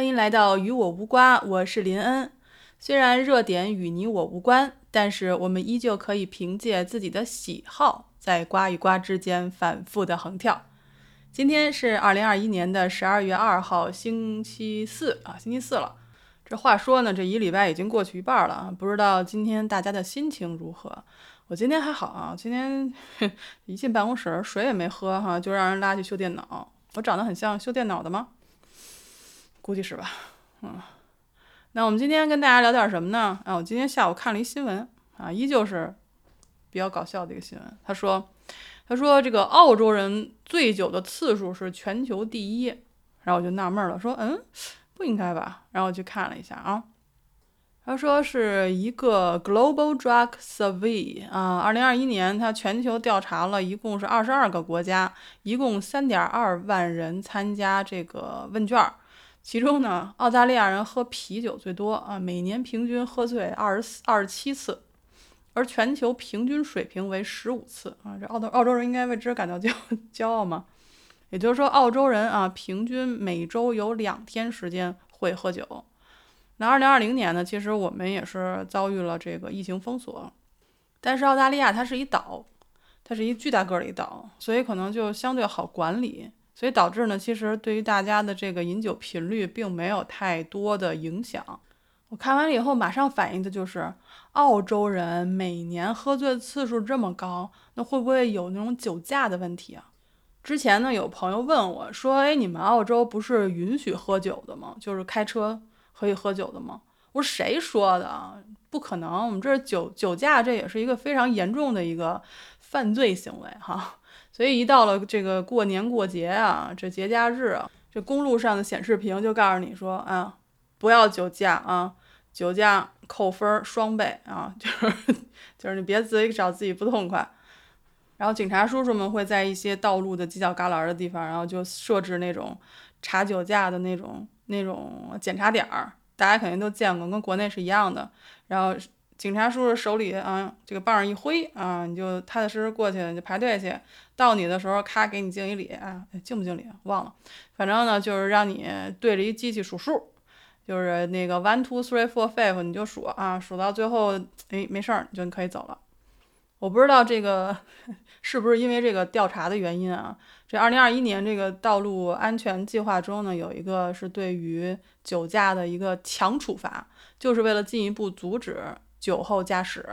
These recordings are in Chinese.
欢迎来到与我无瓜，我是林恩。虽然热点与你我无关，但是我们依旧可以凭借自己的喜好，在瓜与瓜之间反复的横跳。今天是二零二一年的十二月二号，星期四啊，星期四了。这话说呢，这一礼拜已经过去一半了啊，不知道今天大家的心情如何？我今天还好啊，今天一进办公室水也没喝哈，就让人拉去修电脑。我长得很像修电脑的吗？估计是吧，嗯，那我们今天跟大家聊点什么呢？啊，我今天下午看了一新闻啊，依旧是比较搞笑的一个新闻。他说，他说这个澳洲人醉酒的次数是全球第一，然后我就纳闷了，说，嗯，不应该吧？然后我去看了一下啊，他说是一个 Global Drug Survey 啊，二零二一年他全球调查了一共是二十二个国家，一共三点二万人参加这个问卷儿。其中呢，澳大利亚人喝啤酒最多啊，每年平均喝醉二十四、二十七次，而全球平均水平为十五次啊。这澳洲澳洲人应该为之感到 骄骄傲吗？也就是说，澳洲人啊，平均每周有两天时间会喝酒。那二零二零年呢，其实我们也是遭遇了这个疫情封锁，但是澳大利亚它是一岛，它是一巨大个儿的一岛，所以可能就相对好管理。所以导致呢，其实对于大家的这个饮酒频率并没有太多的影响。我看完了以后，马上反映的就是澳洲人每年喝醉次数这么高，那会不会有那种酒驾的问题啊？之前呢，有朋友问我说：“哎，你们澳洲不是允许喝酒的吗？就是开车可以喝酒的吗？”我说：“谁说的？不可能！我们这酒酒驾，这也是一个非常严重的一个犯罪行为，哈。”所以一到了这个过年过节啊，这节假日啊，这公路上的显示屏就告诉你说啊，不要酒驾啊，酒驾扣分双倍啊，就是就是你别自己找自己不痛快。然后警察叔叔们会在一些道路的犄角旮旯的地方，然后就设置那种查酒驾的那种那种检查点儿，大家肯定都见过，跟国内是一样的。然后。警察叔叔手里啊，这个棒一挥啊，你就踏踏实实过去，你就排队去。到你的时候，咔给你敬一礼啊，敬不敬礼忘了。反正呢，就是让你对着一机器数数，就是那个 one two three four five，你就数啊，数到最后，哎，没事儿，你就可以走了。我不知道这个 是不是因为这个调查的原因啊？这二零二一年这个道路安全计划中呢，有一个是对于酒驾的一个强处罚，就是为了进一步阻止。酒后驾驶，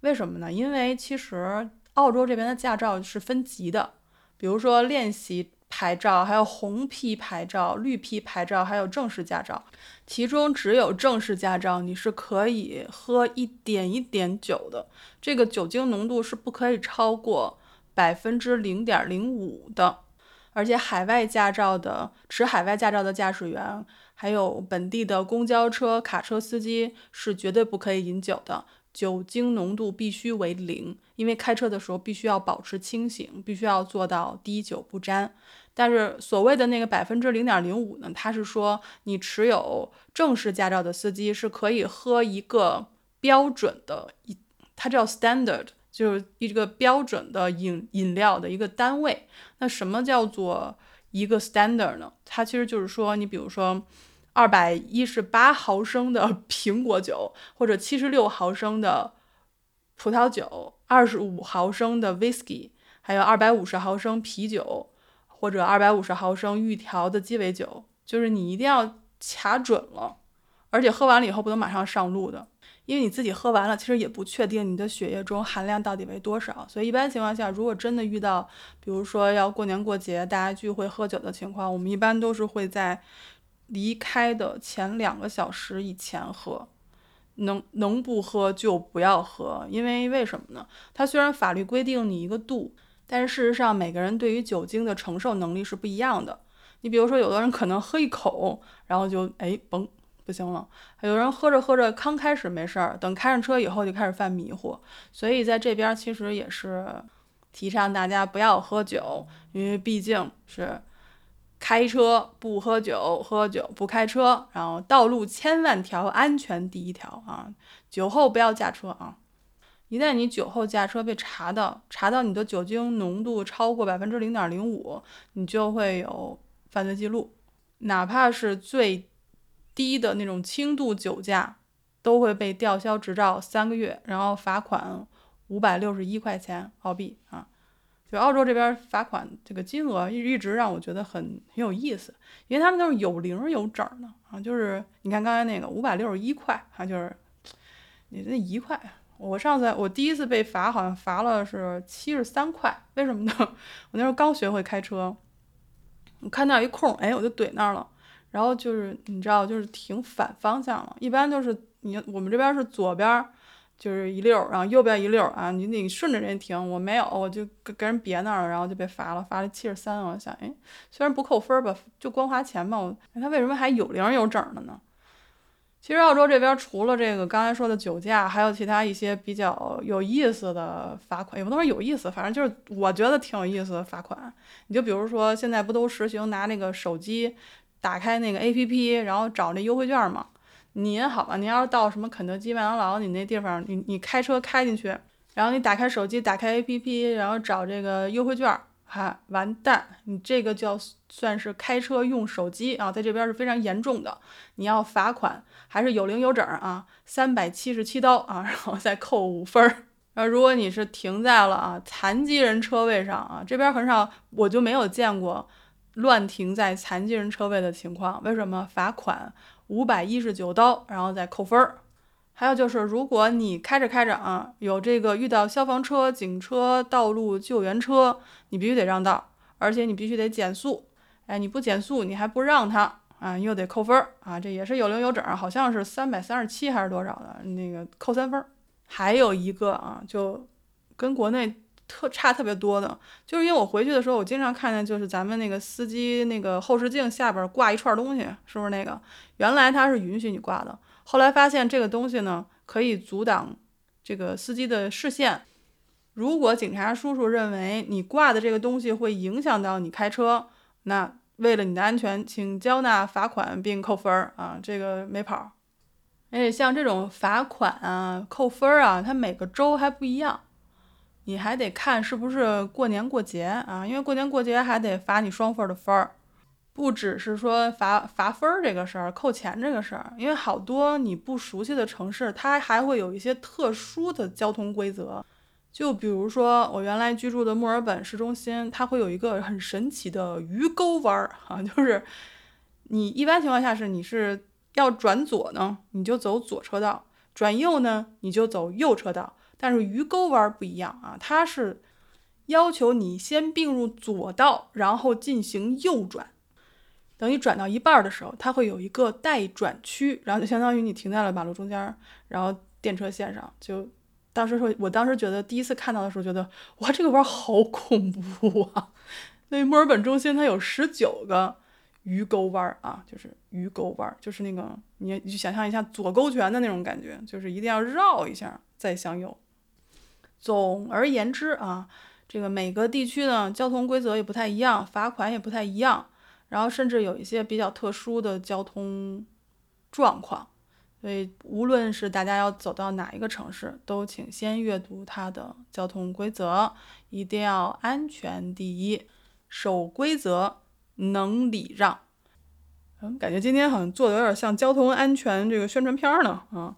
为什么呢？因为其实澳洲这边的驾照是分级的，比如说练习牌照，还有红皮牌照、绿皮牌照，还有正式驾照。其中只有正式驾照你是可以喝一点一点酒的，这个酒精浓度是不可以超过百分之零点零五的。而且海外驾照的持海外驾照的驾驶员。还有本地的公交车、卡车司机是绝对不可以饮酒的，酒精浓度必须为零，因为开车的时候必须要保持清醒，必须要做到滴酒不沾。但是所谓的那个百分之零点零五呢，它是说你持有正式驾照的司机是可以喝一个标准的，一它叫 standard，就是一个标准的饮饮料的一个单位。那什么叫做一个 standard 呢？它其实就是说，你比如说。二百一十八毫升的苹果酒，或者七十六毫升的葡萄酒，二十五毫升的 whisky，还有二百五十毫升啤酒，或者二百五十毫升预调的鸡尾酒，就是你一定要卡准了，而且喝完了以后不能马上上路的，因为你自己喝完了，其实也不确定你的血液中含量到底为多少，所以一般情况下，如果真的遇到，比如说要过年过节大家聚会喝酒的情况，我们一般都是会在。离开的前两个小时以前喝，能能不喝就不要喝，因为为什么呢？它虽然法律规定你一个度，但是事实上每个人对于酒精的承受能力是不一样的。你比如说，有的人可能喝一口，然后就哎嘣不行了；有人喝着喝着刚开始没事儿，等开上车以后就开始犯迷糊。所以在这边其实也是提倡大家不要喝酒，因为毕竟是。开车不喝酒，喝酒不开车，然后道路千万条，安全第一条啊！酒后不要驾车啊！一旦你酒后驾车被查到，查到你的酒精浓度超过百分之零点零五，你就会有犯罪记录。哪怕是最低的那种轻度酒驾，都会被吊销执照三个月，然后罚款五百六十一块钱澳币啊。就澳洲这边罚款这个金额一一直让我觉得很很有意思，因为他们都是有零有整的啊，就是你看刚才那个五百六十一块，啊，就是你那一块，我上次我第一次被罚好像罚了是七十三块，为什么呢？我那时候刚学会开车，我看到一空，哎，我就怼那儿了，然后就是你知道就是停反方向了，一般就是你我们这边是左边。就是一溜儿，然后右边一溜儿啊，你得顺着人停。我没有，我就跟跟人别那儿了，然后就被罚了，罚了七十三。我想，哎，虽然不扣分吧，就光花钱吧。我，他为什么还有零有整的呢？其实澳洲这边除了这个刚才说的酒驾，还有其他一些比较有意思的罚款，也不能说有意思，反正就是我觉得挺有意思的罚款。你就比如说现在不都实行拿那个手机打开那个 APP，然后找那优惠券吗？您好吧，您要是到什么肯德基、麦当劳，你那地方，你你开车开进去，然后你打开手机，打开 APP，然后找这个优惠券，哈，完蛋，你这个叫算是开车用手机啊，在这边是非常严重的，你要罚款，还是有零有整啊，三百七十七刀啊，然后再扣五分儿。然后如果你是停在了啊残疾人车位上啊，这边很少，我就没有见过乱停在残疾人车位的情况，为什么罚款？五百一十九刀，然后再扣分儿。还有就是，如果你开着开着啊，有这个遇到消防车、警车、道路救援车，你必须得让道，而且你必须得减速。哎，你不减速，你还不让他啊，又得扣分儿啊。这也是有零有整，好像是三百三十七还是多少的那个扣三分儿。还有一个啊，就跟国内。特差特别多的，就是因为我回去的时候，我经常看见，就是咱们那个司机那个后视镜下边挂一串东西，是不是那个？原来他是允许你挂的，后来发现这个东西呢，可以阻挡这个司机的视线。如果警察叔叔认为你挂的这个东西会影响到你开车，那为了你的安全，请交纳罚款并扣分儿啊，这个没跑。而且像这种罚款啊、扣分儿啊，它每个州还不一样。你还得看是不是过年过节啊，因为过年过节还得罚你双份的分儿，不只是说罚罚分儿这个事儿，扣钱这个事儿，因为好多你不熟悉的城市，它还会有一些特殊的交通规则。就比如说我原来居住的墨尔本市中心，它会有一个很神奇的鱼钩弯儿啊，就是你一般情况下是你是要转左呢，你就走左车道；转右呢，你就走右车道。但是鱼钩弯不一样啊，它是要求你先并入左道，然后进行右转。等你转到一半的时候，它会有一个待转区，然后就相当于你停在了马路中间，然后电车线上。就当时说，我当时觉得第一次看到的时候，觉得哇，这个弯好恐怖啊！那墨尔本中心它有十九个鱼钩弯啊，就是鱼钩弯，就是那个你你想象一下左勾拳的那种感觉，就是一定要绕一下再向右。总而言之啊，这个每个地区呢交通规则也不太一样，罚款也不太一样，然后甚至有一些比较特殊的交通状况，所以无论是大家要走到哪一个城市，都请先阅读它的交通规则，一定要安全第一，守规则，能礼让。嗯，感觉今天好像做的有点像交通安全这个宣传片呢，啊。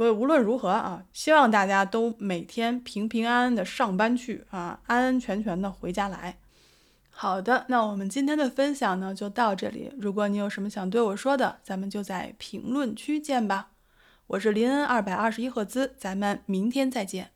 所以无论如何啊，希望大家都每天平平安安的上班去啊，安安全全的回家来。好的，那我们今天的分享呢就到这里。如果你有什么想对我说的，咱们就在评论区见吧。我是林恩二百二十一赫兹，咱们明天再见。